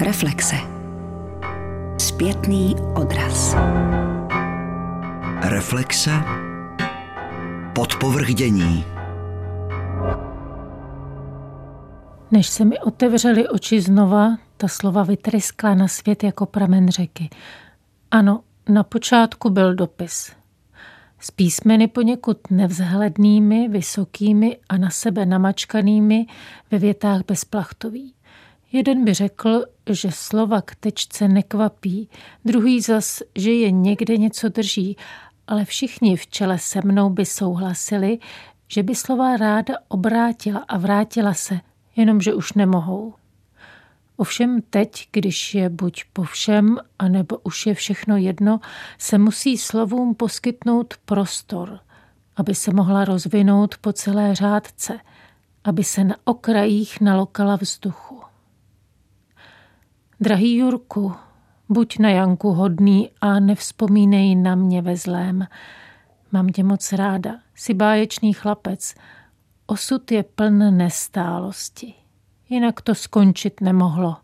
Reflexe. Zpětný odraz. Reflexe. Podpovrdění. Než se mi otevřely oči znova, ta slova vytryskla na svět jako pramen řeky. Ano, na počátku byl dopis. S písmeny poněkud nevzhlednými, vysokými a na sebe namačkanými ve větách bezplachtový. Jeden by řekl, že slova k tečce nekvapí, druhý zas, že je někde něco drží, ale všichni v čele se mnou by souhlasili, že by slova ráda obrátila a vrátila se, jenomže už nemohou. Ovšem teď, když je buď po všem, anebo už je všechno jedno, se musí slovům poskytnout prostor, aby se mohla rozvinout po celé řádce, aby se na okrajích nalokala vzduchu. Drahý Jurku, buď na Janku hodný a nevzpomínej na mě ve zlém. Mám tě moc ráda, jsi báječný chlapec. Osud je pln nestálosti. Jinak to skončit nemohlo.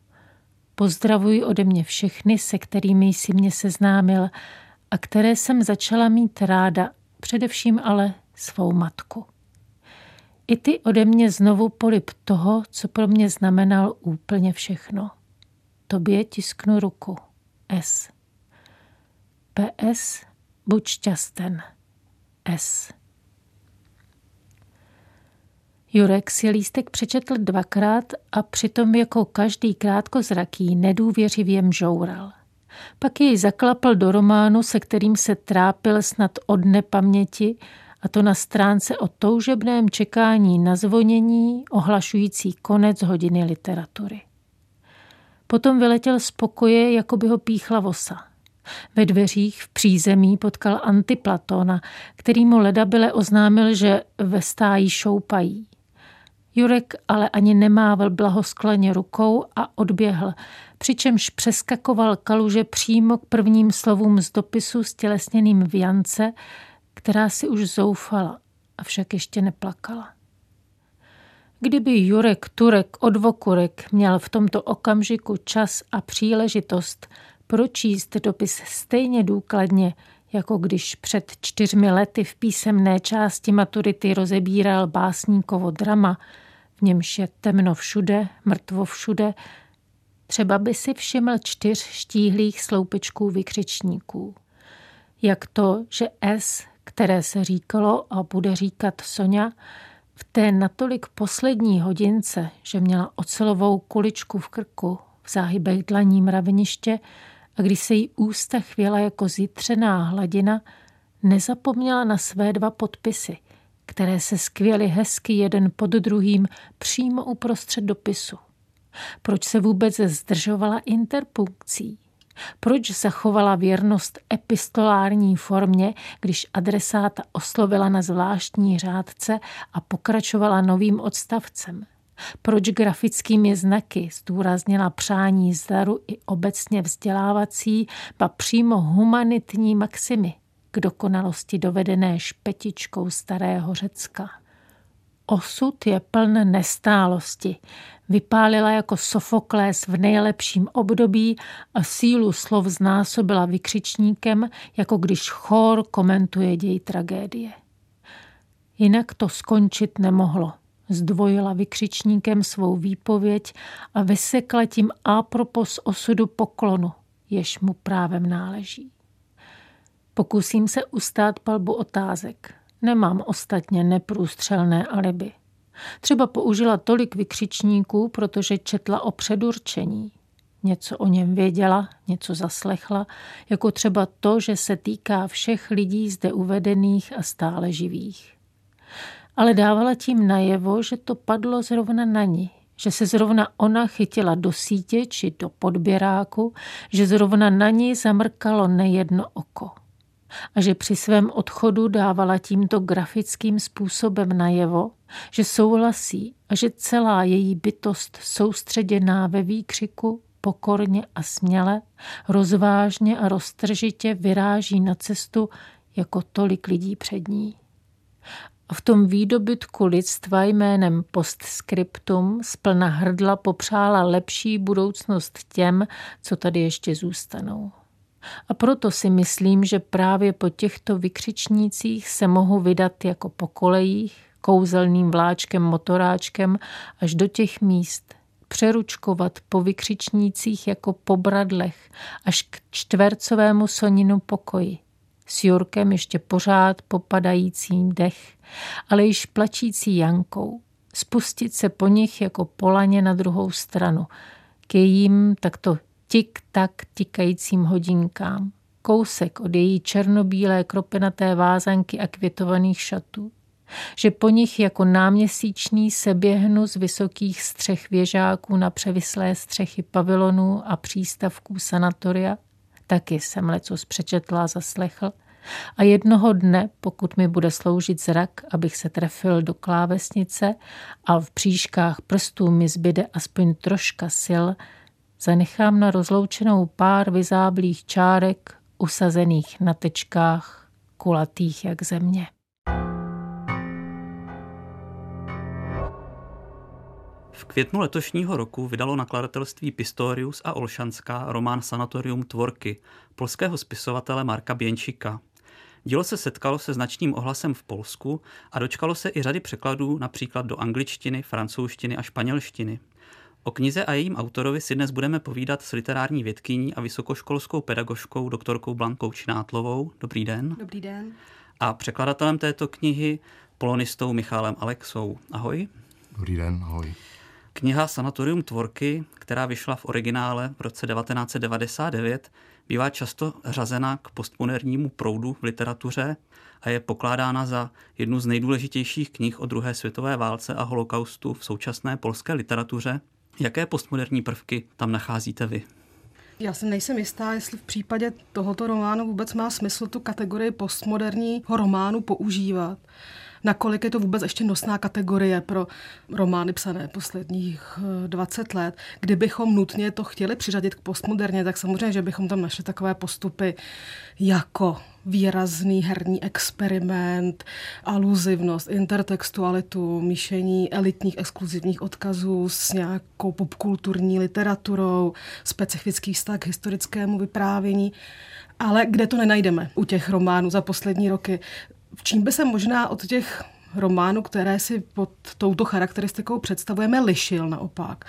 Pozdravuji ode mě všechny, se kterými jsi mě seznámil a které jsem začala mít ráda, především ale svou matku. I ty ode mě znovu polip toho, co pro mě znamenal úplně všechno. Tobě tisknu ruku. S. PS. Buď šťasten. S. Jurek si lístek přečetl dvakrát a přitom jako každý krátkozraký nedůvěřivě mžoural. Pak jej zaklapl do románu, se kterým se trápil snad od nepaměti, a to na stránce o toužebném čekání na zvonění ohlašující konec hodiny literatury. Potom vyletěl z pokoje, jako by ho píchla vosa. Ve dveřích v přízemí potkal Antiplatona, který mu ledabile oznámil, že ve stáji šoupají. Jurek ale ani nemával blahoskleně rukou a odběhl, přičemž přeskakoval kaluže přímo k prvním slovům z dopisu s tělesněným v Jance, která si už zoufala, avšak ještě neplakala. Kdyby Jurek Turek od Vokurek měl v tomto okamžiku čas a příležitost pročíst dopis stejně důkladně, jako když před čtyřmi lety v písemné části maturity rozebíral básníkovo drama, v němž je temno všude, mrtvo všude, třeba by si všiml čtyř štíhlých sloupečků vykřičníků. Jak to, že S, které se říkalo a bude říkat Sonja, v té natolik poslední hodince, že měla ocelovou kuličku v krku, v záhybech dlaní mraveniště a když se jí ústa chvěla jako zítřená hladina, nezapomněla na své dva podpisy, které se skvěly hezky jeden pod druhým přímo uprostřed dopisu. Proč se vůbec zdržovala interpunkcí? Proč zachovala věrnost epistolární formě, když adresáta oslovila na zvláštní řádce a pokračovala novým odstavcem? Proč grafickými znaky zdůraznila přání zdaru i obecně vzdělávací, ba přímo humanitní maximy, k dokonalosti dovedené špetičkou starého Řecka? Osud je pln nestálosti, vypálila jako Sofoklés v nejlepším období a sílu slov znásobila vykřičníkem, jako když chór komentuje děj tragédie. Jinak to skončit nemohlo. Zdvojila vykřičníkem svou výpověď a vysekla tím apropos osudu poklonu, jež mu právem náleží. Pokusím se ustát palbu otázek. Nemám ostatně neprůstřelné alibi. Třeba použila tolik vykřičníků, protože četla o předurčení. Něco o něm věděla, něco zaslechla, jako třeba to, že se týká všech lidí zde uvedených a stále živých. Ale dávala tím najevo, že to padlo zrovna na ní, že se zrovna ona chytila do sítě či do podběráku, že zrovna na ní zamrkalo nejedno oko a že při svém odchodu dávala tímto grafickým způsobem najevo, že souhlasí a že celá její bytost soustředěná ve výkřiku pokorně a směle, rozvážně a roztržitě vyráží na cestu jako tolik lidí před ní. a v tom výdobytku lidstva jménem postscriptum splna hrdla popřála lepší budoucnost těm, co tady ještě zůstanou. A proto si myslím, že právě po těchto vykřičnících se mohu vydat jako po kolejích, kouzelným vláčkem, motoráčkem až do těch míst, přeručkovat po vykřičnících jako po bradlech až k čtvercovému soninu pokoji. S Jurkem ještě pořád popadajícím dech, ale již plačící Jankou. Spustit se po nich jako polaně na druhou stranu, k jejím takto tik-tak tikajícím hodinkám. Kousek od její černobílé kropenaté vázanky a květovaných šatů. Že po nich jako náměsíčný se běhnu z vysokých střech věžáků na převislé střechy pavilonů a přístavků sanatoria, taky jsem leco přečetla a zaslechl, a jednoho dne, pokud mi bude sloužit zrak, abych se trefil do klávesnice a v příškách prstů mi zbyde aspoň troška sil, zanechám na rozloučenou pár vyzáblých čárek usazených na tečkách, kulatých jak země. V květnu letošního roku vydalo nakladatelství Pistorius a Olšanská román Sanatorium Tvorky polského spisovatele Marka Běnčika. Dílo se setkalo se značným ohlasem v Polsku a dočkalo se i řady překladů například do angličtiny, francouzštiny a španělštiny. O knize a jejím autorovi si dnes budeme povídat s literární vědkyní a vysokoškolskou pedagožkou doktorkou Blankou Činátlovou. Dobrý den. Dobrý den. A překladatelem této knihy polonistou Michálem Alexou. Ahoj. Dobrý den, ahoj. Kniha Sanatorium Tvorky, která vyšla v originále v roce 1999, bývá často řazena k postmodernímu proudu v literatuře a je pokládána za jednu z nejdůležitějších knih o druhé světové válce a holokaustu v současné polské literatuře. Jaké postmoderní prvky tam nacházíte vy? Já si nejsem jistá, jestli v případě tohoto románu vůbec má smysl tu kategorii postmoderního románu používat nakolik je to vůbec ještě nosná kategorie pro romány psané posledních 20 eh, let. Kdybychom nutně to chtěli přiřadit k postmoderně, tak samozřejmě, že bychom tam našli takové postupy jako výrazný herní experiment, aluzivnost, intertextualitu, míšení elitních exkluzivních odkazů s nějakou popkulturní literaturou, specifický vztah k historickému vyprávění. Ale kde to nenajdeme u těch románů za poslední roky? V čím by se možná od těch románů, které si pod touto charakteristikou představujeme, lišil naopak.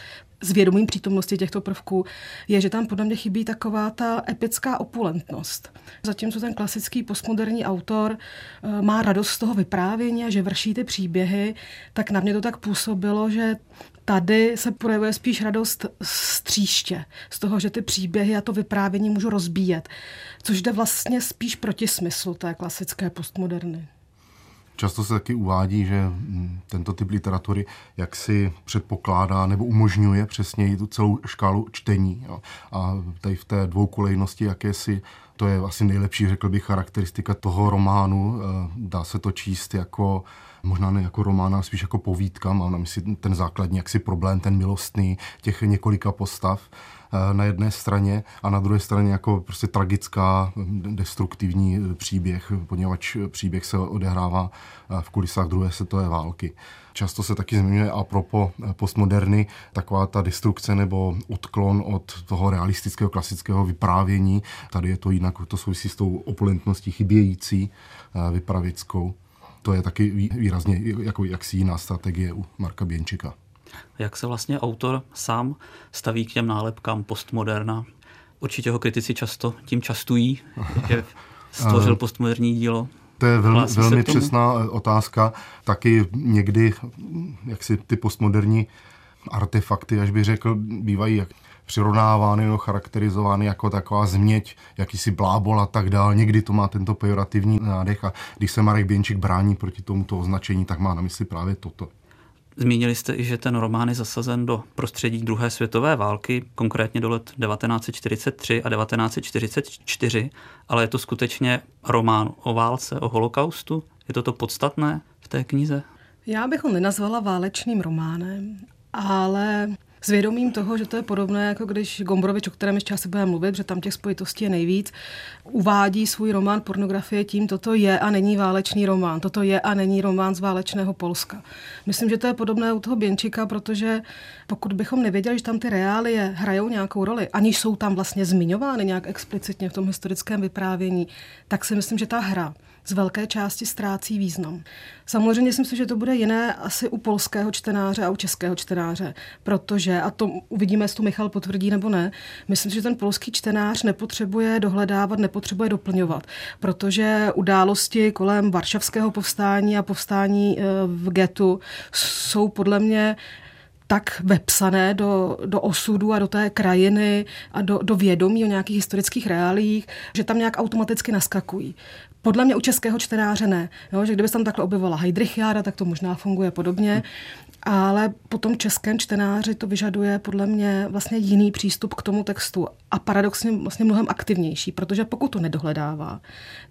S vědomím přítomnosti těchto prvků je, že tam podle mě chybí taková ta epická opulentnost. Zatímco ten klasický postmoderní autor eh, má radost z toho vyprávění a že vrší ty příběhy, tak na mě to tak působilo, že tady se projevuje spíš radost z tříště, z toho, že ty příběhy a to vyprávění můžu rozbíjet, což jde vlastně spíš proti smyslu té klasické postmoderny. Často se taky uvádí, že mm, tento typ literatury jak si předpokládá nebo umožňuje přesně tu celou škálu čtení. Jo. A tady v té dvoukolejnosti jakési to je asi nejlepší, řekl bych, charakteristika toho románu. Eh, dá se to číst jako možná ne jako román, ale spíš jako povídka. Mám na mysli ten základní jaksi problém, ten milostný těch několika postav eh, na jedné straně a na druhé straně jako prostě tragická, destruktivní příběh, poněvadž příběh se odehrává eh, v kulisách druhé světové války. Často se taky zmiňuje a propo postmoderny taková ta destrukce nebo odklon od toho realistického klasického vyprávění. Tady je to jinak, to souvisí s tou opulentností chybějící vypravickou to je taky výrazně jako jaksi jiná strategie u Marka Běnčika. Jak se vlastně autor sám staví k těm nálepkám postmoderna? Určitě ho kritici často tím častují, že stvořil postmoderní dílo. To je velmi, velmi přesná otázka. Taky někdy, jak si ty postmoderní artefakty, až bych řekl, bývají jak přirovnávány nebo charakterizovány jako taková změť, jakýsi blábol a tak dál. Někdy to má tento pejorativní nádech a když se Marek Běnčík brání proti tomuto označení, tak má na mysli právě toto. Zmínili jste i, že ten román je zasazen do prostředí druhé světové války, konkrétně do let 1943 a 1944, ale je to skutečně román o válce, o holokaustu? Je to to podstatné v té knize? Já bych ho nenazvala válečným románem, ale s vědomím toho, že to je podobné, jako když Gombrovič, o kterém ještě asi budeme mluvit, že tam těch spojitostí je nejvíc, uvádí svůj román pornografie tím, toto je a není válečný román, toto je a není román z válečného Polska. Myslím, že to je podobné u toho Běnčika, protože pokud bychom nevěděli, že tam ty reálie hrajou nějakou roli, aniž jsou tam vlastně zmiňovány nějak explicitně v tom historickém vyprávění, tak si myslím, že ta hra z velké části ztrácí význam. Samozřejmě si myslím, že to bude jiné asi u polského čtenáře a u českého čtenáře, protože, a to uvidíme, jestli to Michal potvrdí nebo ne, myslím že ten polský čtenář nepotřebuje dohledávat, nepotřebuje doplňovat, protože události kolem Varšavského povstání a povstání eh, v getu jsou podle mě tak vepsané do, do osudu a do té krajiny a do, do vědomí o nějakých historických reálích, že tam nějak automaticky naskakují. Podle mě u českého čtenáře ne. Jo, že kdyby tam takhle objevila Heidrichiáda, tak to možná funguje podobně. Ale po tom českém čtenáři to vyžaduje podle mě vlastně jiný přístup k tomu textu a paradoxně vlastně mnohem aktivnější, protože pokud to nedohledává,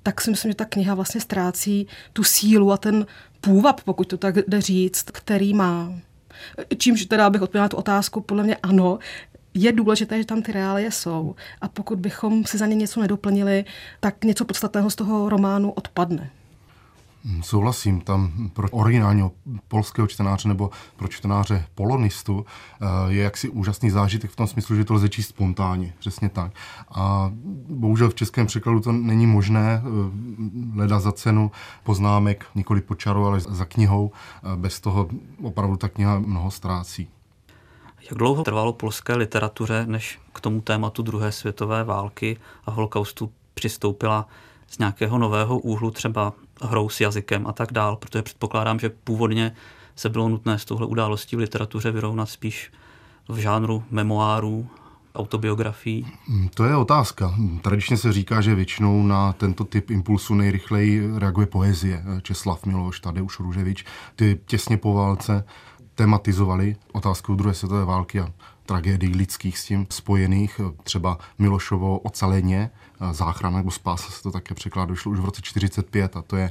tak si myslím, že ta kniha vlastně ztrácí tu sílu a ten půvab, pokud to tak jde říct, který má. Čímž teda bych odpověděla tu otázku, podle mě ano, je důležité, že tam ty reálie jsou. A pokud bychom si za ně něco nedoplnili, tak něco podstatného z toho románu odpadne. Hmm, souhlasím, tam pro originálního polského čtenáře nebo pro čtenáře polonistu eh, je jaksi úžasný zážitek v tom smyslu, že to lze číst spontánně, přesně tak. A bohužel v českém překladu to není možné, eh, leda za cenu poznámek, nikoli po čaru, ale za knihou. Eh, bez toho opravdu ta kniha mnoho ztrácí. Jak dlouho trvalo polské literatuře, než k tomu tématu druhé světové války a holokaustu přistoupila z nějakého nového úhlu, třeba hrou s jazykem a tak dál, protože předpokládám, že původně se bylo nutné s touhle událostí v literatuře vyrovnat spíš v žánru memoárů, autobiografií? To je otázka. Tradičně se říká, že většinou na tento typ impulsu nejrychleji reaguje poezie. Česlav Miloš, Tadeusz Růževič, ty těsně po válce tematizovali otázku druhé světové války a tragédií lidských s tím spojených, třeba Milošovo ocaleně, záchrana nebo spása se to také překládá, došlo už v roce 45 a to je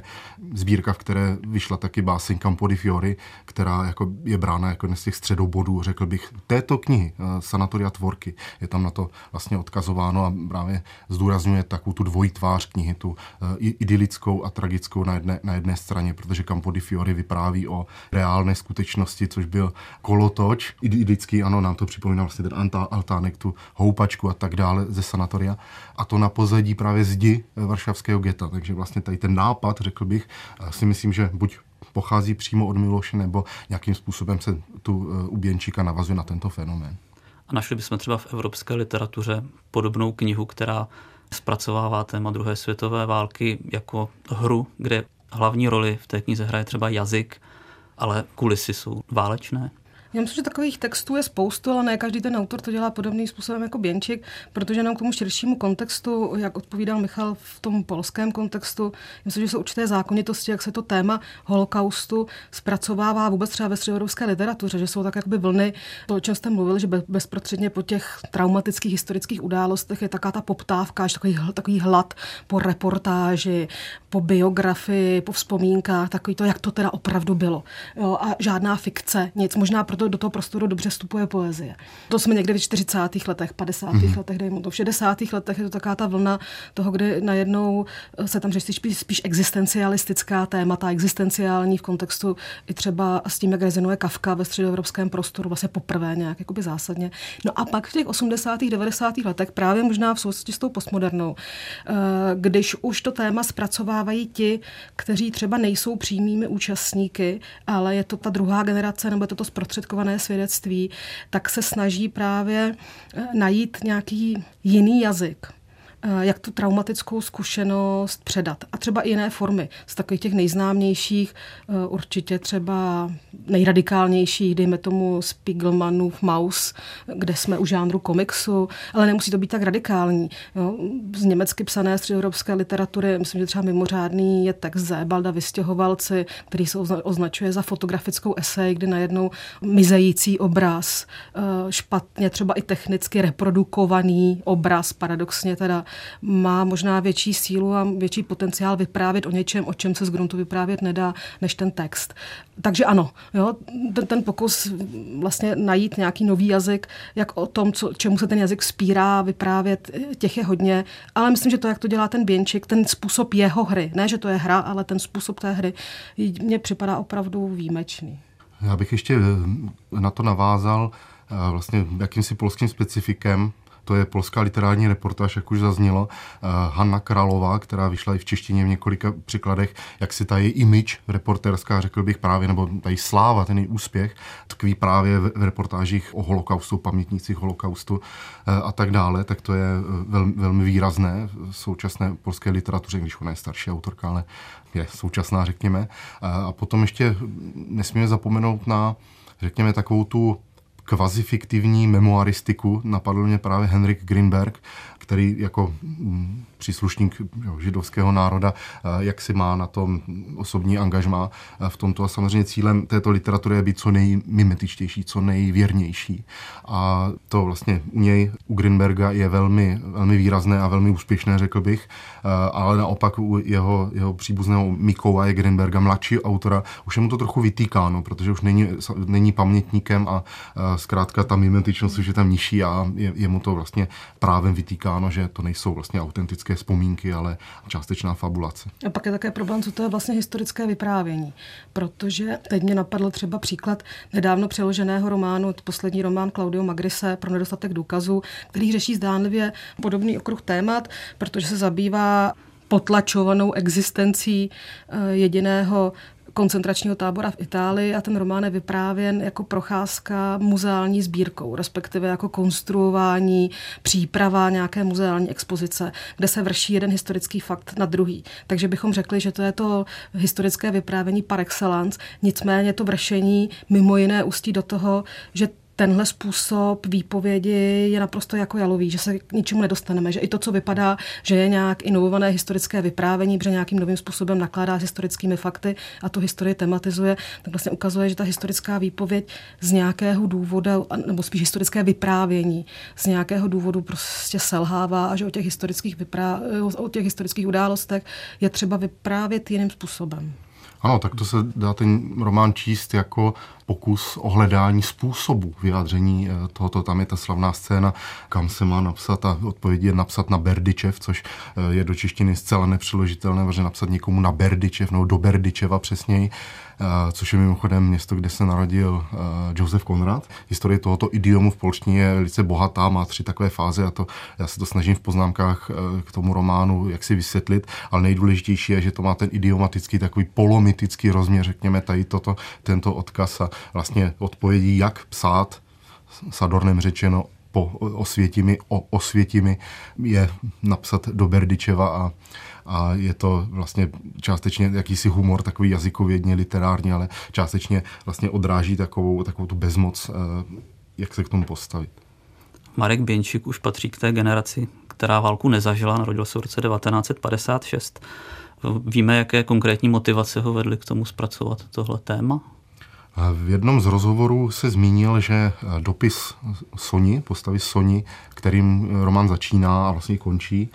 sbírka, v které vyšla taky báseň Campo di Fiori, která jako je brána jako jeden z těch středobodů, řekl bych, této knihy, eh, Sanatoria Tvorky. Je tam na to vlastně odkazováno a právě zdůrazňuje takovou tu dvojí tvář knihy, tu eh, idylickou a tragickou na jedné, na jedné straně, protože Campo di Fiori vypráví o reálné skutečnosti, což byl kolotoč, idylický, ano, nám to připomíná vlastně ten altánek, tu houpačku a tak dále ze sanatoria. A to na pozadí právě zdi varšavského geta. Takže vlastně tady ten nápad, řekl bych, si myslím, že buď pochází přímo od Miloše, nebo nějakým způsobem se tu eh, u Běnčíka navazuje na tento fenomén. A našli bychom třeba v evropské literatuře podobnou knihu, která zpracovává téma druhé světové války jako hru, kde hlavní roli v té knize hraje třeba jazyk, ale kulisy jsou válečné. Já myslím, že takových textů je spoustu, ale ne každý ten autor to dělá podobným způsobem jako Běnčik, protože nám k tomu širšímu kontextu, jak odpovídal Michal v tom polském kontextu, myslím, že jsou určité zákonitosti, jak se to téma holokaustu zpracovává vůbec třeba ve středoevropské literatuře, že jsou tak jakoby vlny, to, o čem jste mluvil, že bezprostředně po těch traumatických historických událostech je taká ta poptávka, že takový, takový hlad po reportáži, po biografii, po vzpomínkách, takový to, jak to teda opravdu bylo. Jo, a žádná fikce, nic. Možná proto do toho prostoru dobře vstupuje poezie. To jsme někde v 40. letech, 50. Mm-hmm. letech, dejme to. V 60. letech je to taková ta vlna toho, kdy najednou se tam řeší spíš, spíš existencialistická témata, existenciální v kontextu i třeba s tím, jak rezonuje Kafka ve středoevropském prostoru vlastně poprvé nějak jakoby zásadně. No a pak v těch 80. 90. letech právě možná v souvislosti s tou postmodernou, eh, když už to téma zpracovávají ti, kteří třeba nejsou přímými účastníky, ale je to ta druhá generace nebo je to to zprostředkované svědectví, tak se snaží právě eh, najít nějaký jiný jazyk jak tu traumatickou zkušenost předat. A třeba i jiné formy. Z takových těch nejznámějších, eh, určitě třeba nejradikálnějších, dejme tomu Spiegelmanův Maus, kde jsme u žánru komiksu, ale nemusí to být tak radikální. Jo. Z německy psané středoevropské literatury, myslím, že třeba mimořádný je text Zébalda Vystěhovalci, který se označuje za fotografickou esej, kdy najednou mizející obraz, eh, špatně třeba i technicky reprodukovaný obraz, paradoxně teda má možná větší sílu a větší potenciál vyprávět o něčem, o čem se z gruntu vyprávět nedá, než ten text. Takže ano, jo, ten, ten pokus vlastně najít nějaký nový jazyk, jak o tom, co, čemu se ten jazyk spírá, vyprávět, těch je hodně, ale myslím, že to, jak to dělá ten Běnčik, ten způsob jeho hry, ne, že to je hra, ale ten způsob té hry, mně připadá opravdu výjimečný. Já bych ještě na to navázal vlastně jakýmsi polským specifikem, to je polská literární reportáž, jak už zaznělo. Eh, Hanna Králová, která vyšla i v češtině v několika překladech, jak si ta její image reportérská, řekl bych právě, nebo ta její sláva, ten její úspěch, tkví právě v reportážích o holokaustu, pamětnících holokaustu eh, a tak dále, tak to je eh, velmi, velmi výrazné v současné polské literatuře, když ona je starší autorka, ale je současná, řekněme. A potom ještě nesmíme zapomenout na, řekněme, takovou tu kvazifiktivní memoaristiku. Napadl mě právě Henrik Greenberg, který jako mm, příslušník židovského národa, eh, jak si má na tom osobní angažmá eh, v tomto. A samozřejmě cílem této literatury je být co nejmimetičtější, co nejvěrnější. A to vlastně u něj, u Greenberga, je velmi, velmi výrazné a velmi úspěšné, řekl bych. Eh, ale naopak u jeho, jeho příbuzného Mikołaje Greenberga, mladší autora, už je mu to trochu vytýkáno, protože už není, není pamětníkem a zkrátka ta mimetičnost už je tam nižší a je, je mu to vlastně právem vytýkáno, že to nejsou vlastně autentické vzpomínky, ale částečná fabulace. A pak je také problém, co to je vlastně historické vyprávění. Protože teď mě napadl třeba příklad nedávno přeloženého románu, poslední román Claudio Magrise pro nedostatek důkazů, který řeší zdánlivě podobný okruh témat, protože se zabývá potlačovanou existencí eh, jediného koncentračního tábora v Itálii a ten román je vyprávěn jako procházka muzeální sbírkou, respektive jako konstruování, příprava nějaké muzeální expozice, kde se vrší jeden historický fakt na druhý. Takže bychom řekli, že to je to historické vyprávění par excellence, nicméně to vršení mimo jiné ústí do toho, že tenhle způsob výpovědi je naprosto jako jalový, že se k ničemu nedostaneme, že i to, co vypadá, že je nějak inovované historické vyprávění, že nějakým novým způsobem nakládá s historickými fakty a tu historii tematizuje, tak vlastně ukazuje, že ta historická výpověď z nějakého důvodu, nebo spíš historické vyprávění, z nějakého důvodu prostě selhává a že o těch historických, vyprá, o těch historických událostech je třeba vyprávět jiným způsobem. Ano, tak to se dá ten román číst jako pokus o hledání způsobu vyjádření eh, tohoto. Tam je ta slavná scéna, kam se má napsat a odpověď je napsat na Berdičev, což eh, je do češtiny zcela nepřeložitelné, protože napsat někomu na Berdičev nebo do Berdičeva přesněji, což je mimochodem město, kde se narodil Josef Konrad. Historie tohoto idiomu v polštině je velice bohatá, má tři takové fáze a to já se to snažím v poznámkách k tomu románu jak si vysvětlit, ale nejdůležitější je, že to má ten idiomatický takový polomitický rozměr, řekněme, tady toto, tento odkaz a vlastně odpovědí, jak psát, Sadornem řečeno, po Osvětimi, o Osvětimi je napsat do Berdičeva a, a je to vlastně částečně jakýsi humor, takový jazykovědně literární, ale částečně vlastně odráží takovou, takovou tu bezmoc, eh, jak se k tomu postavit. Marek Běnčík už patří k té generaci, která válku nezažila, narodil se v roce 1956. Víme, jaké konkrétní motivace ho vedly k tomu zpracovat tohle téma? V jednom z rozhovorů se zmínil, že dopis Soni, postavy Soni, kterým román začíná a vlastně končí,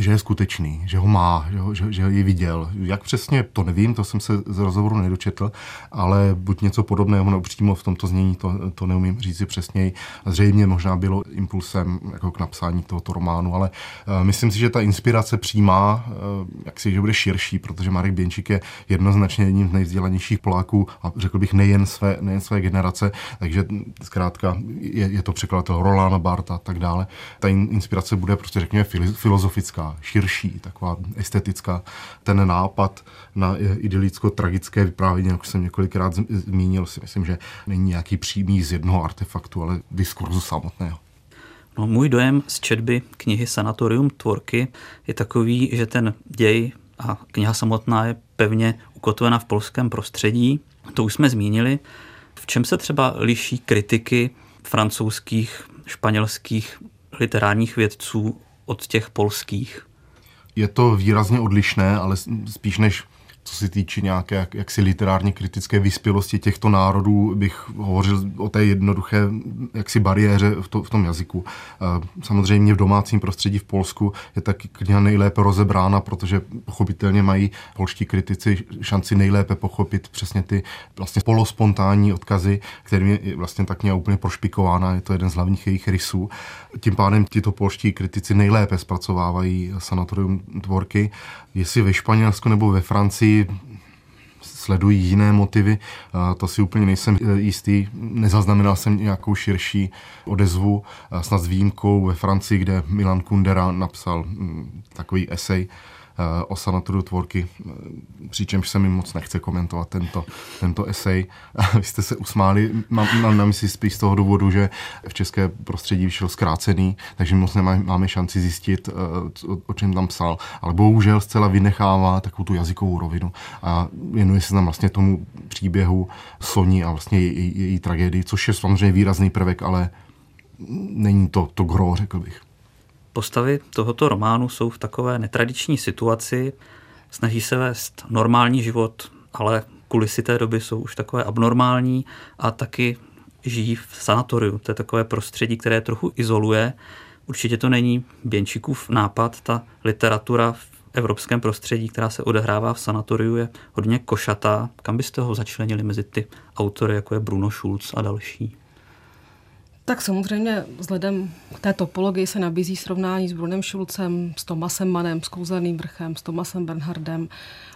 že je skutečný, že ho má, že ho, že, že ji viděl. Jak přesně, to nevím, to jsem se z rozhovoru nedočetl, ale buď něco podobného nebo přímo v tomto znění, to, to neumím říct si přesněji. Zřejmě možná bylo impulsem jako k napsání tohoto románu, ale uh, myslím si, že ta inspirace přímá, uh, jak si, že bude širší, protože Marek Běnčík je jednoznačně jedním z nejvzdělanějších Poláků a řekl bych nejen své, nejen své generace, takže zkrátka je, je to překladatel Rolana Barta a tak dále. Ta inspirace bude prostě řekněme filozofická širší, taková estetická. Ten nápad na idylicko-tragické vyprávění, jak jsem několikrát zmínil, si myslím, že není nějaký přímý z jednoho artefaktu, ale diskurzu samotného. No, můj dojem z četby knihy Sanatorium Tvorky je takový, že ten děj a kniha samotná je pevně ukotvena v polském prostředí. To už jsme zmínili. V čem se třeba liší kritiky francouzských, španělských literárních vědců od těch polských? Je to výrazně odlišné, ale spíš než co se týče nějaké jak, jaksi literárně kritické vyspělosti těchto národů, bych hovořil o té jednoduché jaksi bariéře v, to, v tom jazyku. Samozřejmě v domácím prostředí v Polsku je tak kniha nejlépe rozebrána, protože pochopitelně mají polští kritici šanci nejlépe pochopit přesně ty vlastně polospontánní odkazy, kterými je vlastně tak kniha úplně prošpikována, je to jeden z hlavních jejich rysů. Tím pádem tito polští kritici nejlépe zpracovávají sanatorium tvorky. Jestli ve Španělsku nebo ve Francii sledují jiné motivy, to si úplně nejsem e, jistý. Nezaznamenal jsem nějakou širší odezvu, snad s výjimkou ve Francii, kde Milan Kundera napsal mm, takový esej, o sanatoru tvorky, eh, přičemž se mi moc nechce komentovat tento, tento esej. Vy jste se usmáli, mám, mám na mysli spíš z toho důvodu, že v české prostředí vyšel zkrácený, takže moc nemáme šanci zjistit, eh, o, o čem tam psal. Ale bohužel zcela vynechává takovou tu jazykovou rovinu a věnuje se tam vlastně tomu příběhu Soni a vlastně její, její tragédii, což je samozřejmě výrazný prvek, ale není to to gro, řekl bych. Postavy tohoto románu jsou v takové netradiční situaci, snaží se vést normální život, ale kulisy té doby jsou už takové abnormální a taky žijí v sanatoriu. To je takové prostředí, které trochu izoluje. Určitě to není Běnčíkův nápad, ta literatura v evropském prostředí, která se odehrává v sanatoriu, je hodně košatá. Kam byste ho začlenili mezi ty autory, jako je Bruno Schulz a další? Tak samozřejmě vzhledem k té topologii se nabízí srovnání s Brunem Šulcem, s Tomasem Manem, s Kouzelným vrchem, s Tomasem Bernhardem,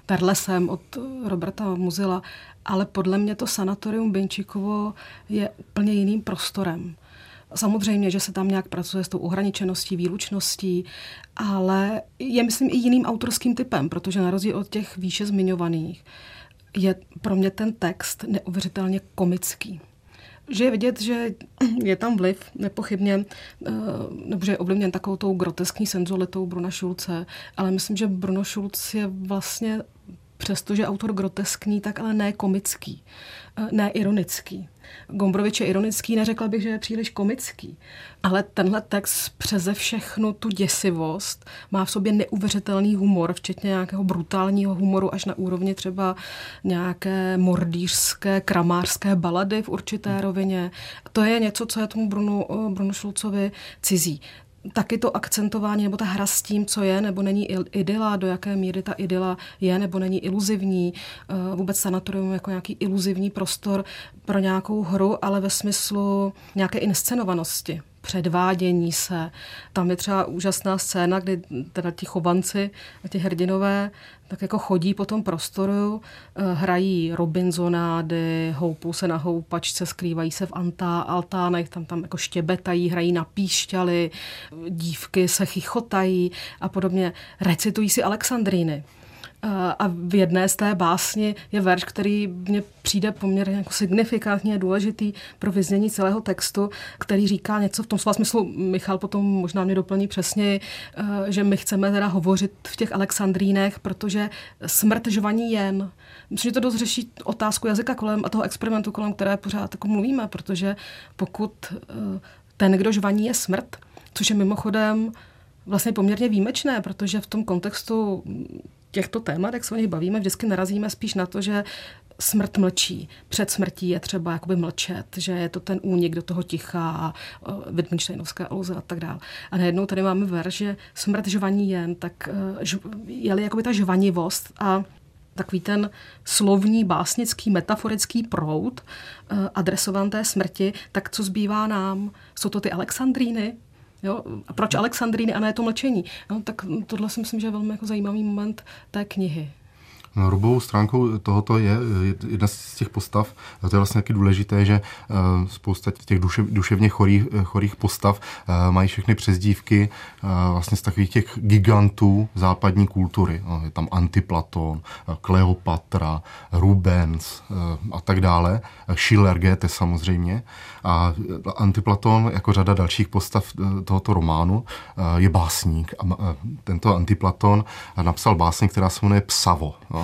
Perlesem od Roberta Muzila, ale podle mě to sanatorium Benčíkovo je úplně jiným prostorem. Samozřejmě, že se tam nějak pracuje s tou ohraničeností, výlučností, ale je, myslím, i jiným autorským typem, protože na rozdíl od těch výše zmiňovaných je pro mě ten text neuvěřitelně komický že je vidět, že je tam vliv nepochybně, eh, nebo že je ovlivněn takovou tou groteskní senzualitou Bruna Šulce, ale myslím, že Bruno Šulc je vlastně přestože autor groteskní, tak ale ne komický, eh, ne ironický. Gombrovič je ironický, neřekla bych, že je příliš komický. Ale tenhle text přeze všechnu tu děsivost má v sobě neuvěřitelný humor, včetně nějakého brutálního humoru až na úrovni třeba nějaké mordýřské, kramářské balady v určité rovině. To je něco, co je tomu Bruno, Bruno Šulcovi cizí taky to akcentování nebo ta hra s tím, co je nebo není idyla, do jaké míry ta idyla je nebo není iluzivní, eh, vůbec sanatorium jako nějaký iluzivní prostor pro nějakou hru, ale ve smyslu nějaké inscenovanosti předvádění se. Tam je třeba úžasná scéna, kdy teda ti chovanci, ti hrdinové, tak jako chodí po tom prostoru, eh, hrají Robinsonády, houpou se na houpačce, skrývají se v antá, altánech, tam, tam jako štěbetají, hrají na píšťaly, dívky se chichotají a podobně. Recitují si Alexandríny. A v jedné z té básni je verš, který mně přijde poměrně jako signifikantně důležitý pro vyznění celého textu, který říká něco v tom slova smyslu, Michal potom možná mě doplní přesně, eh, že my chceme teda hovořit v těch Alexandrínech, protože smrt žvaní jen. Myslím, že to dost řeší otázku jazyka kolem a toho experimentu, kolem které pořád jako mluvíme, protože pokud eh, ten, kdo žvaní, je smrt, což je mimochodem vlastně poměrně výjimečné, protože v tom kontextu těchto témat, jak se o nich bavíme, vždycky narazíme spíš na to, že smrt mlčí. Před smrtí je třeba jakoby mlčet, že je to ten únik do toho ticha a Wittgensteinovské aluze a tak dále. A najednou tady máme ver, že smrt žvaní jen, tak e, je-li jakoby ta žvanivost a takový ten slovní, básnický, metaforický proud e, adresován té smrti, tak co zbývá nám? Jsou to ty Alexandríny, Jo? A proč Alexandríny a ne to mlčení? Jo? Tak tohle si myslím, že je velmi jako zajímavý moment té knihy. Rubovou stránkou tohoto je jedna z těch postav, a to je vlastně taky důležité, že eh, spousta těch dušev, duševně chorých, chorých postav eh, mají všechny přezdívky eh, vlastně z takových těch gigantů západní kultury. No, je tam Antiplaton, Kleopatra, Rubens a tak dále. Schiller, Goethe samozřejmě. A Antiplaton, jako řada dalších postav tohoto románu, je básník. A tento Antiplaton napsal básně, která se jmenuje Psavo. No,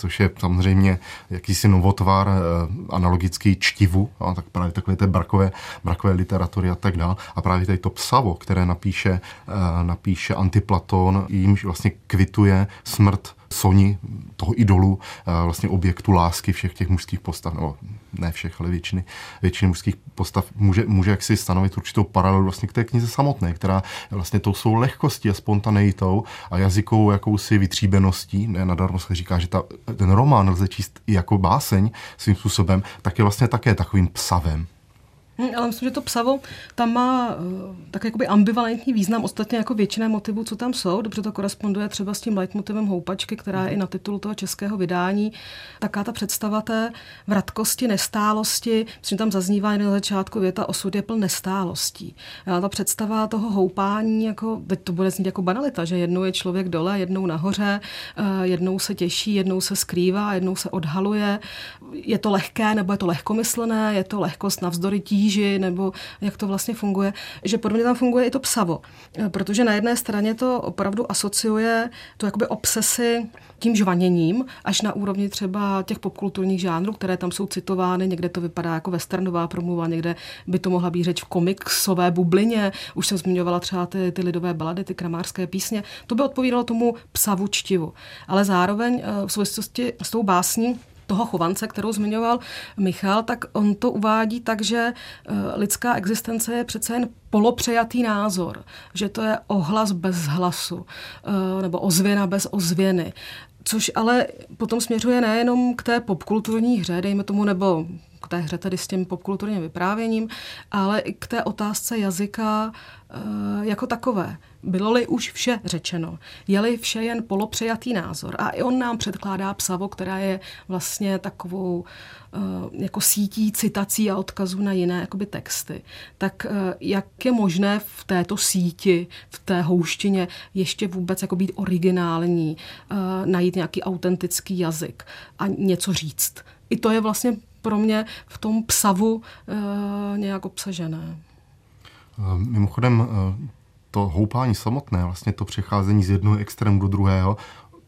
což je samozřejmě jakýsi novotvar analogický čtivu, a tak právě takové té brakové, brakové literatury a tak dále. A právě tady to psavo, které napíše, napíše Antiplaton, jímž vlastně kvituje smrt Soni, toho idolu, vlastně objektu lásky všech těch mužských postav, no ne všech, ale většiny, většiny mužských postav, může, může jaksi stanovit určitou paralelu vlastně k té knize samotné, která vlastně to jsou lehkostí a spontaneitou a jazykovou jakousi vytříbeností, ne nadarmo se říká, že ta, ten román lze číst i jako báseň svým způsobem, tak je vlastně také takovým psavem. Hm, ale myslím, že to psavo tam má uh, tak jakoby ambivalentní význam, ostatně jako většina motivů, co tam jsou. Dobře to koresponduje třeba s tím leitmotivem houpačky, která je i na titulu toho českého vydání. Taká ta představa té vratkosti, nestálosti, myslím, tam zaznívá na začátku věta osud je pln nestálostí. A ta představa toho houpání, jako, teď to bude znít jako banalita, že jednou je člověk dole, jednou nahoře, uh, jednou se těší, jednou se skrývá, jednou se odhaluje. Je to lehké nebo je to lehkomyslné, je to lehkost navzdory tíži, kříži, nebo jak to vlastně funguje, že podobně tam funguje i to psavo. Eh, protože na jedné straně to opravdu asociuje tu jakoby obsesy tím žvaněním, až na úrovni třeba těch popkulturních žánrů, které tam jsou citovány, někde to vypadá jako westernová promluva, někde by to mohla být řeč v komiksové bublině, už jsem zmiňovala třeba ty, ty lidové balady, ty kramářské písně, to by odpovídalo tomu psavu čtivu. Ale zároveň eh, v souvislosti s tou básní toho chovance, kterou zmiňoval Michal, tak on to uvádí tak, že eh, lidská existence je přece jen polopřejatý názor, že to je ohlas bez hlasu eh, nebo ozvěna bez ozvěny. Což ale potom směřuje nejenom k té popkulturní hře, dejme tomu, nebo k té hře tedy s tím popkulturním vyprávěním, ale i k té otázce jazyka e, jako takové. Bylo-li už vše řečeno, je-li vše jen polopřejatý názor a i on nám předkládá psavo, která je vlastně takovou e, jako sítí citací a odkazů na jiné jakoby texty, tak e, jak je možné v této síti, v té houštině ještě vůbec jako být originální, najít nějaký autentický jazyk a něco říct. I to je vlastně pro mě v tom psavu e, nějak obsažené. Eh, mimochodem, eh, to houpání samotné, vlastně to přecházení z jednoho extrému do druhého,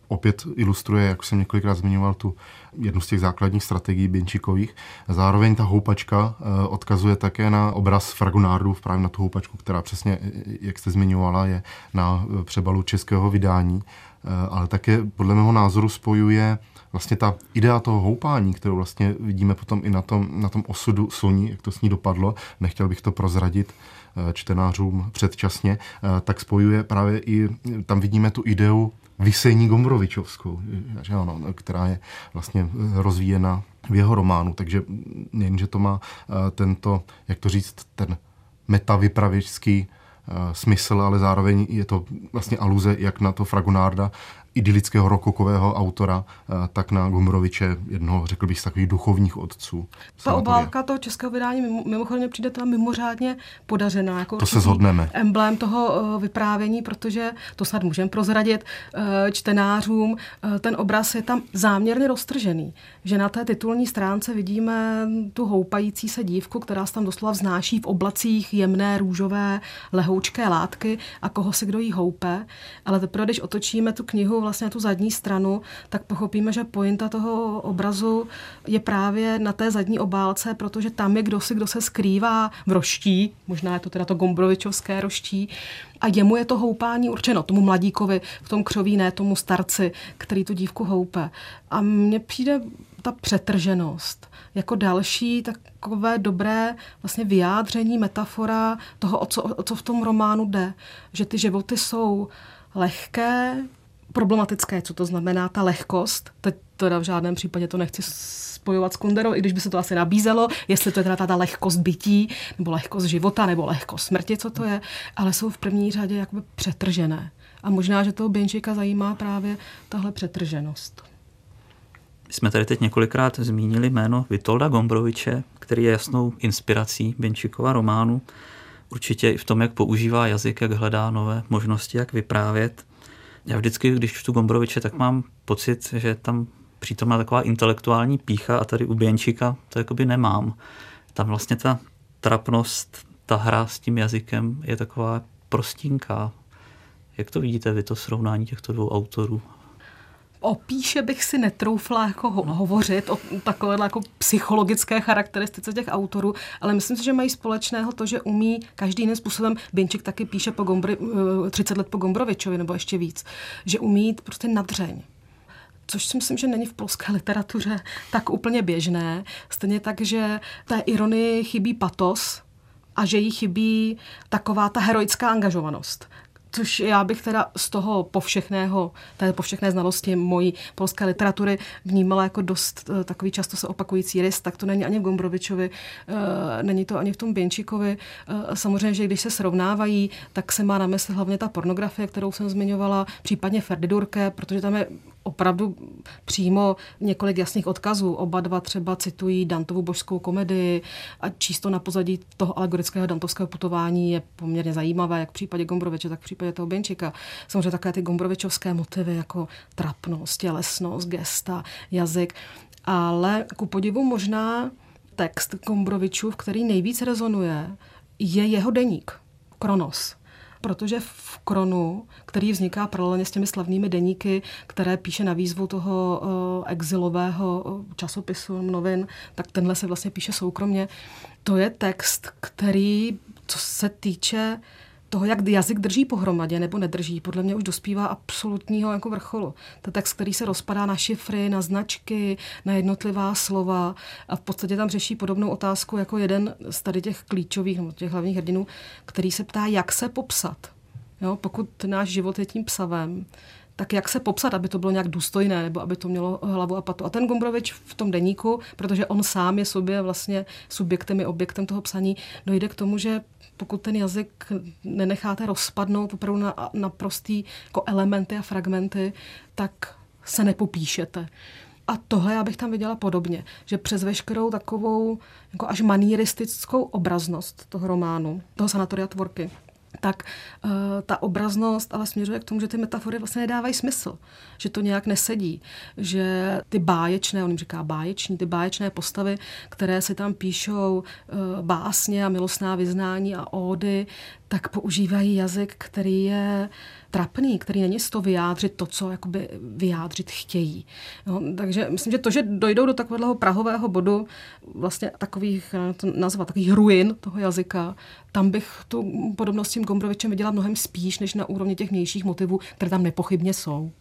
opět ilustruje, jak jsem několikrát zmiňoval, tu jednu z těch základních strategií Běnčikových. Zároveň ta houpačka odkazuje také na obraz Fragonardů, právě na tu houpačku, která přesně, jak jste zmiňovala, je na přebalu českého vydání, ale také podle mého názoru spojuje vlastně ta idea toho houpání, kterou vlastně vidíme potom i na tom, na tom osudu Soní, jak to s ní dopadlo, nechtěl bych to prozradit eh, čtenářům předčasně, eh, tak spojuje právě i, tam vidíme tu ideu Vysení Gombrovičovskou, že ano, která je vlastně rozvíjena v jeho románu, takže nejen, že to má eh, tento, jak to říct, ten metavypravěčský smysl, ale zároveň je to vlastně aluze jak na to Fragonárda, idylického rokokového autora, eh, tak na Gomroviče, jednoho, řekl bych, z takových duchovních otců. Ta obálka toho českého vydání mimochodem přijde tam mimořádně podařená. Jako to se zhodneme. Emblém toho eh, vyprávění, protože to snad můžeme prozradit eh, čtenářům. Ten obraz je tam záměrně roztržený. Že na té titulní stránce vidíme tu houpající se dívku, která se tam doslova vznáší v oblacích jemné růžové lehoučké látky a koho si kdo jí houpe. Ale teprve, když otočíme tu knihu vlastně tu zadní stranu, tak pochopíme, že pointa toho obrazu je právě na té zadní obálce, protože tam je kdo si, kdo se skrývá v roští, možná je to teda to Gombrovičovské roští, a jemu je to houpání určeno, tomu mladíkovi v tom křoví, ne tomu starci, který tu dívku houpe. A mně přijde ta přetrženost jako další takové dobré vlastně vyjádření, metafora toho, o co, o co v tom románu jde. Že ty životy jsou lehké, problematické, co to znamená ta lehkost. Teď teda v žádném případě to nechci spojovat s Kunderou, i když by se to asi nabízelo, jestli to je teda ta lehkost bytí, nebo lehkost života, nebo lehkost smrti, co to je, ale jsou v první řadě jakoby přetržené. A možná, že toho Benčíka zajímá právě tahle přetrženost. My jsme tady teď několikrát zmínili jméno Vitolda Gombroviče, který je jasnou inspirací Benčíkova románu. Určitě i v tom, jak používá jazyk, jak hledá nové možnosti, jak vyprávět. Já vždycky, když čtu Gombroviče, tak mám pocit, že tam přítomná taková intelektuální pícha a tady u Běnčíka to jakoby nemám. Tam vlastně ta trapnost, ta hra s tím jazykem je taková prostínká. Jak to vidíte vy, to srovnání těchto dvou autorů? O píše bych si netroufla jako ho- hovořit o takové jako psychologické charakteristice těch autorů, ale myslím si, že mají společného to, že umí každý jiným způsobem. Binčik taky píše po Gombry, 30 let po Gombrovičovi nebo ještě víc, že umí jít prostě nadřeň což si myslím, že není v polské literatuře tak úplně běžné. Stejně tak, že té ironii chybí patos a že jí chybí taková ta heroická angažovanost což já bych teda z toho povšechného, té povšechné znalosti mojí polské literatury vnímala jako dost uh, takový často se opakující rys, tak to není ani v Gombrovičovi, uh, není to ani v tom Běnčíkovi. Uh, samozřejmě, že když se srovnávají, tak se má na mysli hlavně ta pornografie, kterou jsem zmiňovala, případně Ferdidurke, protože tam je opravdu přímo několik jasných odkazů. Oba dva třeba citují Dantovu božskou komedii a čísto na pozadí toho alegorického dantovského putování je poměrně zajímavé, jak v případě Gombroviče, tak v případě toho Benčika. Samozřejmě také ty Gombrovičovské motivy jako trapnost, tělesnost, gesta, jazyk. Ale ku podivu možná text Gombrovičův, který nejvíc rezonuje, je jeho deník, Kronos protože v Kronu, který vzniká paralelně s těmi slavnými deníky, které píše na výzvu toho uh, exilového uh, časopisu, novin, tak tenhle se vlastně píše soukromně. To je text, který, co se týče toho, jak jazyk drží pohromadě nebo nedrží, podle mě už dospívá absolutního jako vrcholu. To text, který se rozpadá na šifry, na značky, na jednotlivá slova a v podstatě tam řeší podobnou otázku jako jeden z tady těch klíčových, nebo těch hlavních hrdinů, který se ptá, jak se popsat. Jo, pokud náš život je tím psavem, tak jak se popsat, aby to bylo nějak důstojné, nebo aby to mělo hlavu a patu. A ten Gombrovič v tom deníku, protože on sám je sobě vlastně subjektem i objektem toho psaní, dojde k tomu, že pokud ten jazyk nenecháte rozpadnout opravdu na, na prostý jako elementy a fragmenty, tak se nepopíšete. A tohle já bych tam viděla podobně, že přes veškerou takovou jako až manieristickou obraznost toho románu, toho sanatoria tvorky, tak uh, ta obraznost ale směřuje k tomu, že ty metafory vlastně nedávají smysl, že to nějak nesedí, že ty báječné, on jim říká báječní, ty báječné postavy, které si tam píšou uh, básně a milostná vyznání a ódy, tak používají jazyk, který je trapný, který není z toho vyjádřit to, co jakoby vyjádřit chtějí. No, takže myslím, že to, že dojdou do takového prahového bodu vlastně takových, to nazvat, takových ruin toho jazyka, tam bych tu podobnost s tím Gombrovičem viděla mnohem spíš, než na úrovni těch mějších motivů, které tam nepochybně jsou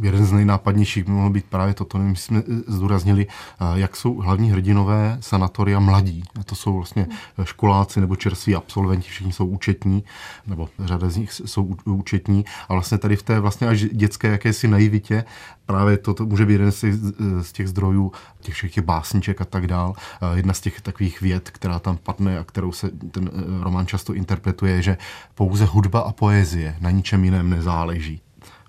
jeden z nejnápadnějších by mohl být právě toto, my jsme eh, zdůraznili, eh, jak jsou hlavní hrdinové sanatoria mladí. A to jsou vlastně eh, školáci nebo čerství absolventi, všichni jsou účetní, nebo řada z nich jsou účetní. A vlastně tady v té vlastně až dětské jakési naivitě právě to, to může být jeden z těch, z těch zdrojů, těch všech těch básniček a tak dál. Jedna z těch takových věd, která tam padne a kterou se ten román často interpretuje, že pouze hudba a poezie na ničem jiném nezáleží.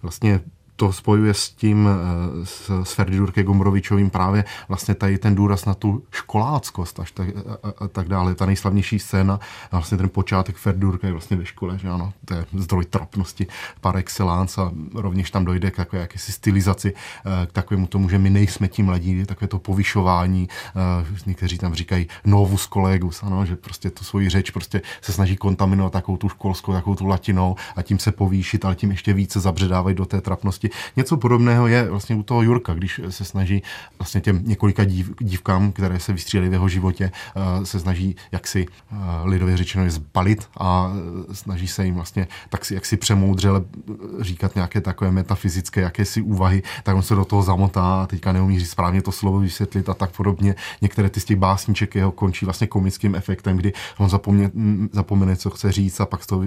Vlastně to spojuje s tím, eh, s, s Ferdinurke Gombrovičovým právě vlastně tady ten důraz na tu školáckost až tak, a, a tak dále. Ta nejslavnější scéna, vlastně ten počátek Ferdinurka je vlastně ve škole, že ano, to je zdroj trapnosti par excellence a rovněž tam dojde k takové jakési stylizaci, eh, k takovému tomu, že my nejsme tím mladí, takové to povyšování, eh, někteří tam říkají novus kolegus, ano, že prostě tu svoji řeč prostě se snaží kontaminovat takovou tu školskou, takovou tu latinou a tím se povýšit, ale tím ještě více zabředávají do té trapnosti Něco podobného je vlastně u toho Jurka, když se snaží vlastně těm několika dív, dívkám, které se vystřílely v jeho životě, eh, se snaží jaksi eh, lidově řečeno je zbalit a eh, snaží se jim vlastně tak si jaksi přemoudřele říkat nějaké takové metafyzické jakési úvahy, tak on se do toho zamotá a teďka neumí správně to slovo vysvětlit a tak podobně. Některé ty z těch básniček jeho končí vlastně komickým efektem, kdy on zapomně, zapomene, co chce říct a pak z toho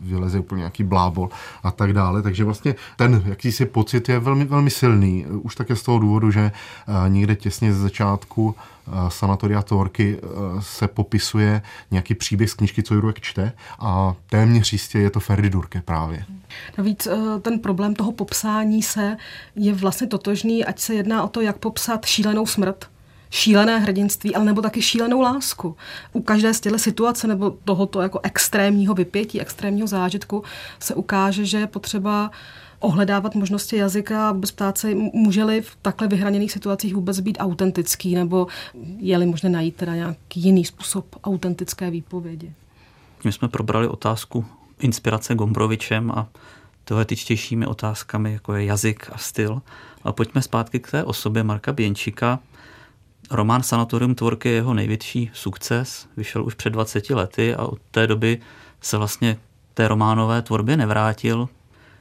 vyleze úplně nějaký blábol a tak dále. Takže vlastně ten jaký si pocit je velmi, velmi silný. Už také z toho důvodu, že eh, někde těsně ze začátku eh, sanatoria Torky eh, se popisuje nějaký příběh z knižky, co Jurek čte a téměř jistě je to Ferdy Durke právě. Navíc ten problém toho popsání se je vlastně totožný, ať se jedná o to, jak popsat šílenou smrt, šílené hrdinství, ale nebo taky šílenou lásku. U každé z těchto situace nebo tohoto jako extrémního vypětí, extrémního zážitku se ukáže, že je potřeba ohledávat možnosti jazyka a vůbec ptát se, může-li v takhle vyhraněných situacích vůbec být autentický, nebo je-li možné najít teda nějaký jiný způsob autentické výpovědi. My jsme probrali otázku inspirace Gombrovičem a teoretičtějšími otázkami, jako je jazyk a styl. A pojďme zpátky k té osobě Marka Běnčíka. Román Sanatorium Tvorky je jeho největší sukces, vyšel už před 20 lety a od té doby se vlastně té románové tvorbě nevrátil.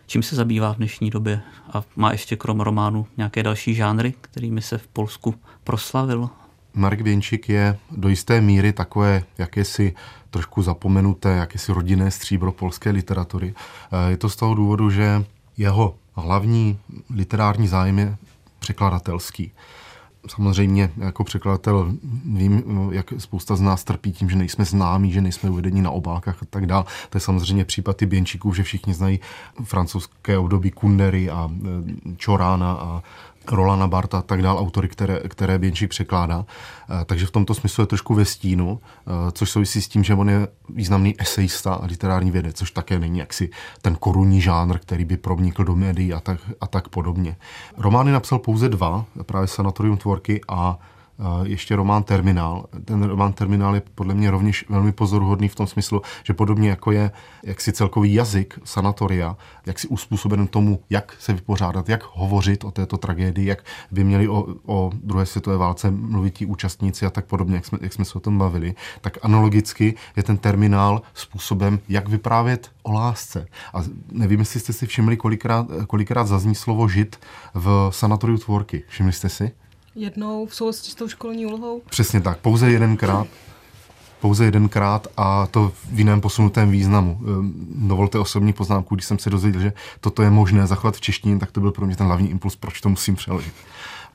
Čím se zabývá v dnešní době? A má ještě krom románu nějaké další žánry, kterými se v Polsku proslavil? Mark Věnčík je do jisté míry takové jakési trošku zapomenuté, jakési rodinné stříbro polské literatury. Eh, je to z toho důvodu, že jeho hlavní literární zájem je překladatelský. Samozřejmě jako překladatel vím, jak spousta z nás trpí tím, že nejsme známí, že nejsme uvedení na obálkách a tak dále. To je samozřejmě případ i Běnčíků, že všichni znají francouzské období Kundery a e, Čorána a Rolana Barta a tak dál, autory, které, které Běnčík překládá. Eh, takže v tomto smyslu je trošku ve stínu, eh, což souvisí s tím, že on je významný esejista a literární vědec, což také není jaksi ten korunní žánr, který by pronikl do médií a tak, a tak podobně. Romány napsal pouze dva, právě Sanatorium tvorky a ještě román Terminál. Ten román Terminál je podle mě rovněž velmi pozoruhodný v tom smyslu, že podobně jako je jaksi celkový jazyk sanatoria, jak si uspůsoben tomu, jak se vypořádat, jak hovořit o této tragédii, jak by měli o, o druhé světové válce mluvit ti účastníci a tak podobně, jak jsme, jak jsme se o tom bavili, tak analogicky je ten terminál způsobem, jak vyprávět o lásce. A nevím, jestli jste si všimli, kolikrát, kolikrát zazní slovo žid v sanatoriu tvorky. Všimli jste si? Jednou v souvislosti s tou školní úlohou? Přesně tak, pouze jedenkrát. Pouze jedenkrát a to v jiném posunutém významu. Ehm, dovolte osobní poznámku, když jsem se dozvěděl, že toto je možné zachovat v češtině, tak to byl pro mě ten hlavní impuls, proč to musím přeložit.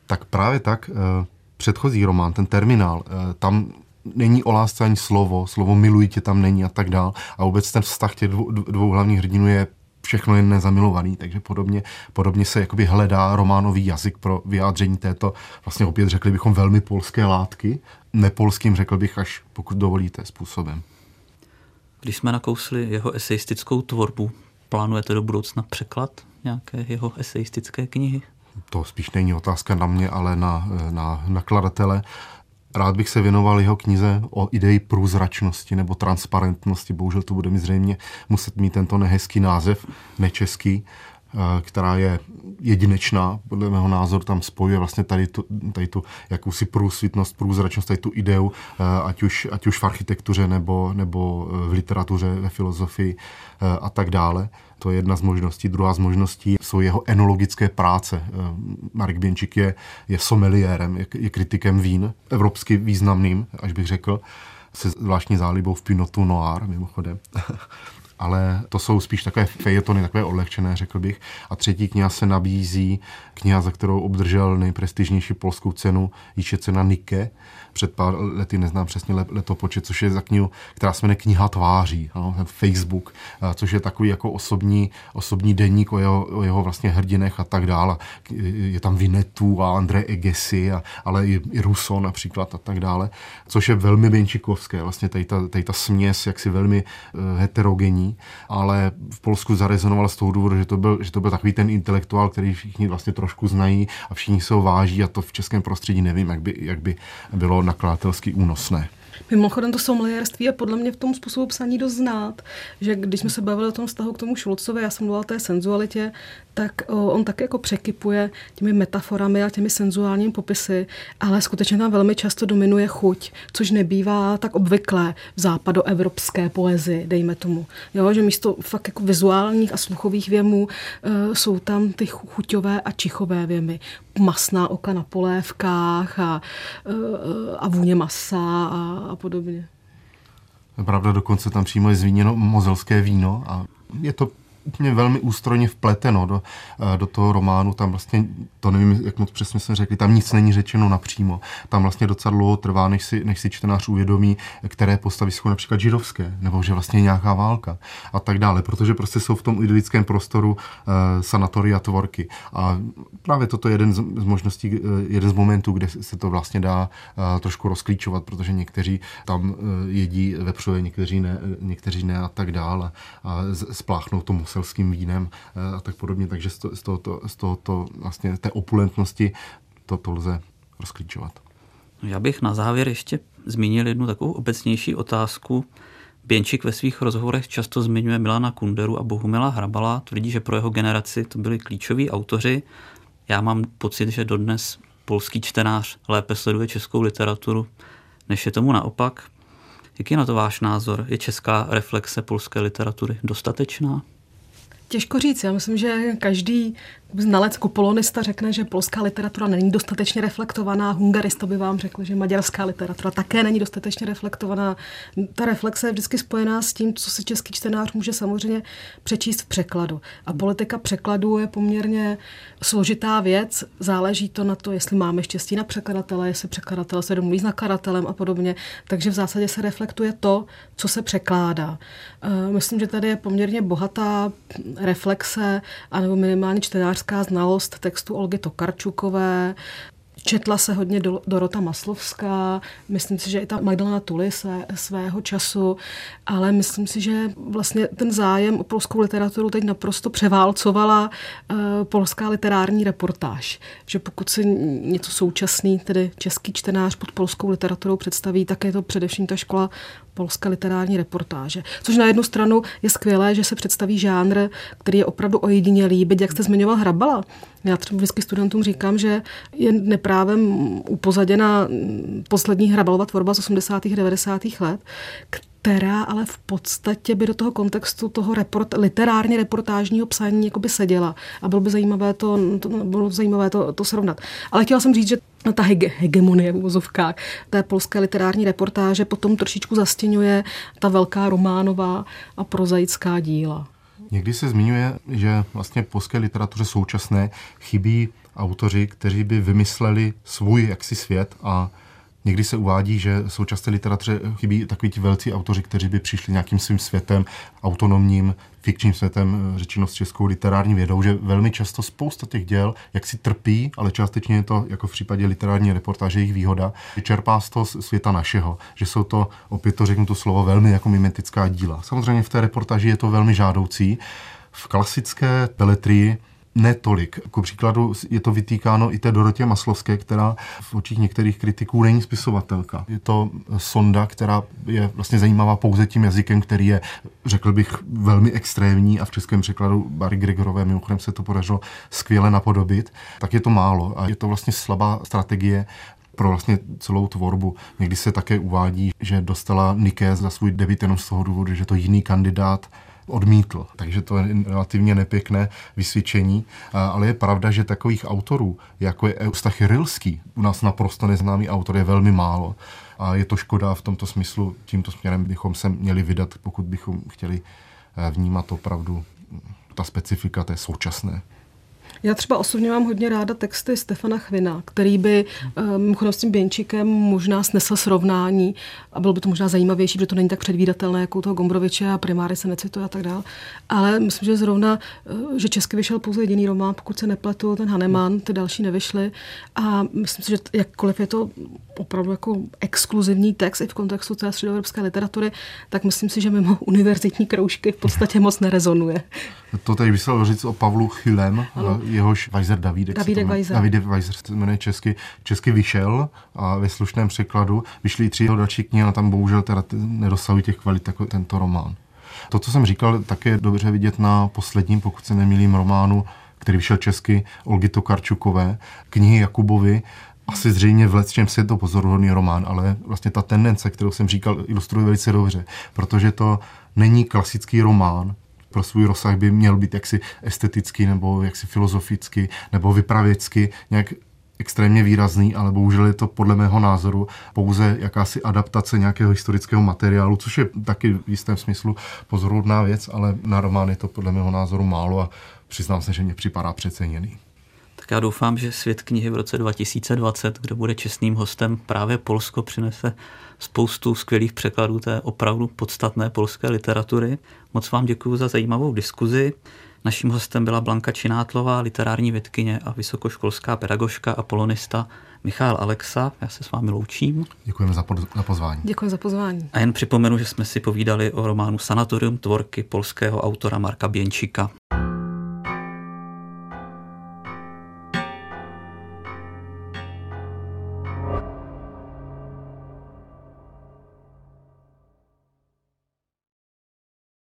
Tak právě tak eh, předchozí román, ten terminál, eh, tam není o lásce ani slovo, slovo miluji tě tam není a tak dál. A vůbec ten vztah těch dvou, dvou hlavních hrdinů je všechno jen nezamilovaný, takže podobně, podobně se jakoby hledá románový jazyk pro vyjádření této, vlastně opět řekli bychom velmi polské látky, nepolským řekl bych až, pokud dovolíte, způsobem. Když jsme nakousli jeho eseistickou tvorbu, plánujete do budoucna překlad nějaké jeho eseistické knihy? To spíš není otázka na mě, ale na, na nakladatele. Rád bych se věnoval jeho knize o ideji průzračnosti nebo transparentnosti. Bohužel to bude mi zřejmě muset mít tento nehezký název, nečeský, eh, která je jedinečná, podle mého názoru tam spojuje vlastně tady tu, tady tu jakousi průsvitnost, průzračnost, tady tu ideu, eh, ať už, ať už v architektuře nebo, nebo eh, v literatuře, ve filozofii a tak dále. To je jedna z možností. Druhá z možností jsou jeho enologické práce. Eh, Marek Běnčík je, je someliérem, je, je kritikem vín, evropsky významným, až bych řekl, se zvláštní zálibou v Pinotu Noir, mimochodem. ale to jsou spíš takové fejetony, takové odlehčené, řekl bych. A třetí kniha se nabízí, kniha, za kterou obdržel nejprestižnější polskou cenu, již je cena Nike, před pár lety, neznám přesně letopočet, což je za knihu, která se jmenuje Kniha tváří, ano, Facebook, což je takový jako osobní, osobní denník o jeho, o jeho vlastně hrdinech a tak dále. Je tam Vinetu a André Egesi, a, ale i, i Russo například a tak dále, což je velmi benčikovské, vlastně tady ta, tady ta směs jaksi velmi uh, heterogenní, ale v Polsku zarezonoval z toho důvodu, že to byl, že to byl takový ten intelektuál, který všichni vlastně trošku znají a všichni se ho váží a to v českém prostředí nevím, jak by, jak by bylo nakladatelsky únosné. Mimochodem to sommelierství je podle mě v tom způsobu psaní dost znát, že když jsme se bavili o tom vztahu k tomu Šulcovi, já jsem mluvila o té senzualitě, tak on tak jako překypuje těmi metaforami a těmi senzuálními popisy, ale skutečně tam velmi často dominuje chuť, což nebývá tak obvyklé v západoevropské poezii, dejme tomu. Jo, že místo fakt jako vizuálních a sluchových věmů uh, jsou tam ty chuťové a čichové věmy. Masná oka na polévkách a, uh, a vůně masa a, a podobně. Pravda, dokonce tam přímo je zmíněno mozelské víno a je to úplně velmi ústrojně vpleteno do, eh, do toho románu. Tam vlastně, to nevím, jak moc přesně jsme řekli, tam nic není řečeno napřímo. Tam vlastně docela dlouho trvá, než si, než si čtenář uvědomí, které postavy jsou například židovské, nebo že vlastně nějaká válka a tak dále, protože prostě jsou v tom idylickém prostoru uh, sanatoria tvorky. A právě toto je jeden z, z možností, uh, jeden z momentů, kde se to vlastně dá uh, trošku rozklíčovat, protože někteří tam uh, jedí vepřové, někteří ne, někteří ne a tak dále a spláchnou tomu selským vínem eh, a tak podobně, takže z tohoto, z tohoto vlastně té opulentnosti to, to lze rozklíčovat. Já bych na závěr ještě zmínil jednu takovou obecnější otázku. Běnčík ve svých rozhovorech často zmiňuje Milana Kunderu a Bohumila Hrabala, tvrdí, že pro jeho generaci to byli klíčoví autoři. Já mám pocit, že dodnes polský čtenář lépe sleduje českou literaturu, než je tomu naopak. Jaký je na to váš názor? Je česká reflexe polské literatury dostatečná? Těžko říct. Já myslím, že každý znalec kupolonista řekne, že polská literatura není dostatečně reflektovaná, hungarista by vám řekl, že maďarská literatura také není dostatečně reflektovaná. Ta reflexe je vždycky spojená s tím, co si český čtenář může samozřejmě přečíst v překladu. A politika překladu je poměrně složitá věc. Záleží to na to, jestli máme štěstí na překladatele, jestli překladatel se domluví s nakladatelem a podobně. Takže v zásadě se reflektuje to, co se překládá. Eh, myslím, že tady je poměrně bohatá reflexe, anebo minimálně čtenářská znalost textu Olgy Tokarčukové, Četla se hodně Dorota Maslovská, myslím si, že i ta Magdalena Tuly své, svého času, ale myslím si, že vlastně ten zájem o polskou literaturu teď naprosto převálcovala uh, polská literární reportáž. Že pokud si něco současný, tedy český čtenář pod polskou literaturou představí, tak je to především ta škola polské literární reportáže. Což na jednu stranu je skvělé, že se představí žánr, který je opravdu ojedinělý, byť jak jste zmiňoval Hrabala. Já třeba vždycky studentům říkám, že je neprávem upozaděna poslední Hrabalova tvorba z 80. a 90. let, která ale v podstatě by do toho kontextu toho report, literárně reportážního psaní jako by seděla a bylo by zajímavé to, to, bylo zajímavé to, to srovnat. Ale chtěla jsem říct, že ta hege, hegemonie v uvozovkách té polské literární reportáže potom trošičku zastěňuje ta velká románová a prozaická díla. Někdy se zmiňuje, že vlastně polské literatuře současné chybí autoři, kteří by vymysleli svůj jaksi svět a Někdy se uvádí, že současné literatuře chybí takový ti velcí autoři, kteří by přišli nějakým svým světem, autonomním, fikčním světem, řečeno s českou literární vědou, že velmi často spousta těch děl, jak si trpí, ale částečně je to, jako v případě literární reportáže, jejich výhoda, čerpá z toho světa našeho, že jsou to, opět to řeknu to slovo, velmi jako mimetická díla. Samozřejmě v té reportáži je to velmi žádoucí. V klasické peletrii netolik. Jako příkladu je to vytýkáno i té Dorotě Maslovské, která v očích některých kritiků není spisovatelka. Je to sonda, která je vlastně zajímavá pouze tím jazykem, který je, řekl bych, velmi extrémní a v českém překladu Barry Gregorové mimochodem se to podařilo skvěle napodobit, tak je to málo a je to vlastně slabá strategie pro vlastně celou tvorbu. Někdy se také uvádí, že dostala Niké za svůj debit jenom z toho důvodu, že to jiný kandidát odmítl. Takže to je relativně nepěkné vysvědčení. Ale je pravda, že takových autorů, jako je Eustachy Rilský, u nás naprosto neznámý autor, je velmi málo. A je to škoda v tomto smyslu, tímto směrem bychom se měli vydat, pokud bychom chtěli eh, vnímat opravdu ta specifika té současné já třeba osobně mám hodně ráda texty Stefana Chvina, který by um, s tím Běnčikem možná snesl srovnání a bylo by to možná zajímavější, protože to není tak předvídatelné jako u toho Gombroviče a primáry se necituje a tak dále. Ale myslím, že zrovna, eh, že česky vyšel pouze jediný román, pokud se nepletu, ten Haneman, ty další nevyšly. A myslím si, že jakkoliv je to opravdu jako exkluzivní text i v kontextu té středoevropské literatury, tak myslím si, že mimo univerzitní kroužky v podstatě moc nerezonuje. To tady vysel říct o Pavlu Chylem, ano. jehož Weiser Davidek. Davidek Weiser. Davidek Weiser se jmenuje česky. Česky vyšel a ve slušném překladu vyšly tři jeho další knihy a tam bohužel teda nedosahují těch kvalit jako tento román. To, co jsem říkal, také je dobře vidět na posledním, pokud se nemýlím, románu, který vyšel česky, Olgy Tokarčukové, knihy Jakubovi, asi zřejmě v čem se je to pozoruhodný román, ale vlastně ta tendence, kterou jsem říkal, ilustruje velice dobře, protože to není klasický román, pro svůj rozsah by měl být jaksi estetický nebo jaksi filozoficky nebo vypravěcky nějak extrémně výrazný, ale bohužel je to podle mého názoru pouze jakási adaptace nějakého historického materiálu, což je taky v jistém smyslu pozoruhodná věc, ale na román je to podle mého názoru málo a přiznám se, že mě připadá přeceněný. Já doufám, že svět knihy v roce 2020, kdo bude čestným hostem, právě Polsko přinese spoustu skvělých překladů té opravdu podstatné polské literatury. Moc vám děkuji za zajímavou diskuzi. Naším hostem byla Blanka Činátlová, literární vědkyně a vysokoškolská pedagožka a polonista Michal Alexa. Já se s vámi loučím. Děkujeme za, pod, za pozvání. Děkuji za pozvání. A jen připomenu, že jsme si povídali o románu Sanatorium tvorky polského autora Marka Běnčíka.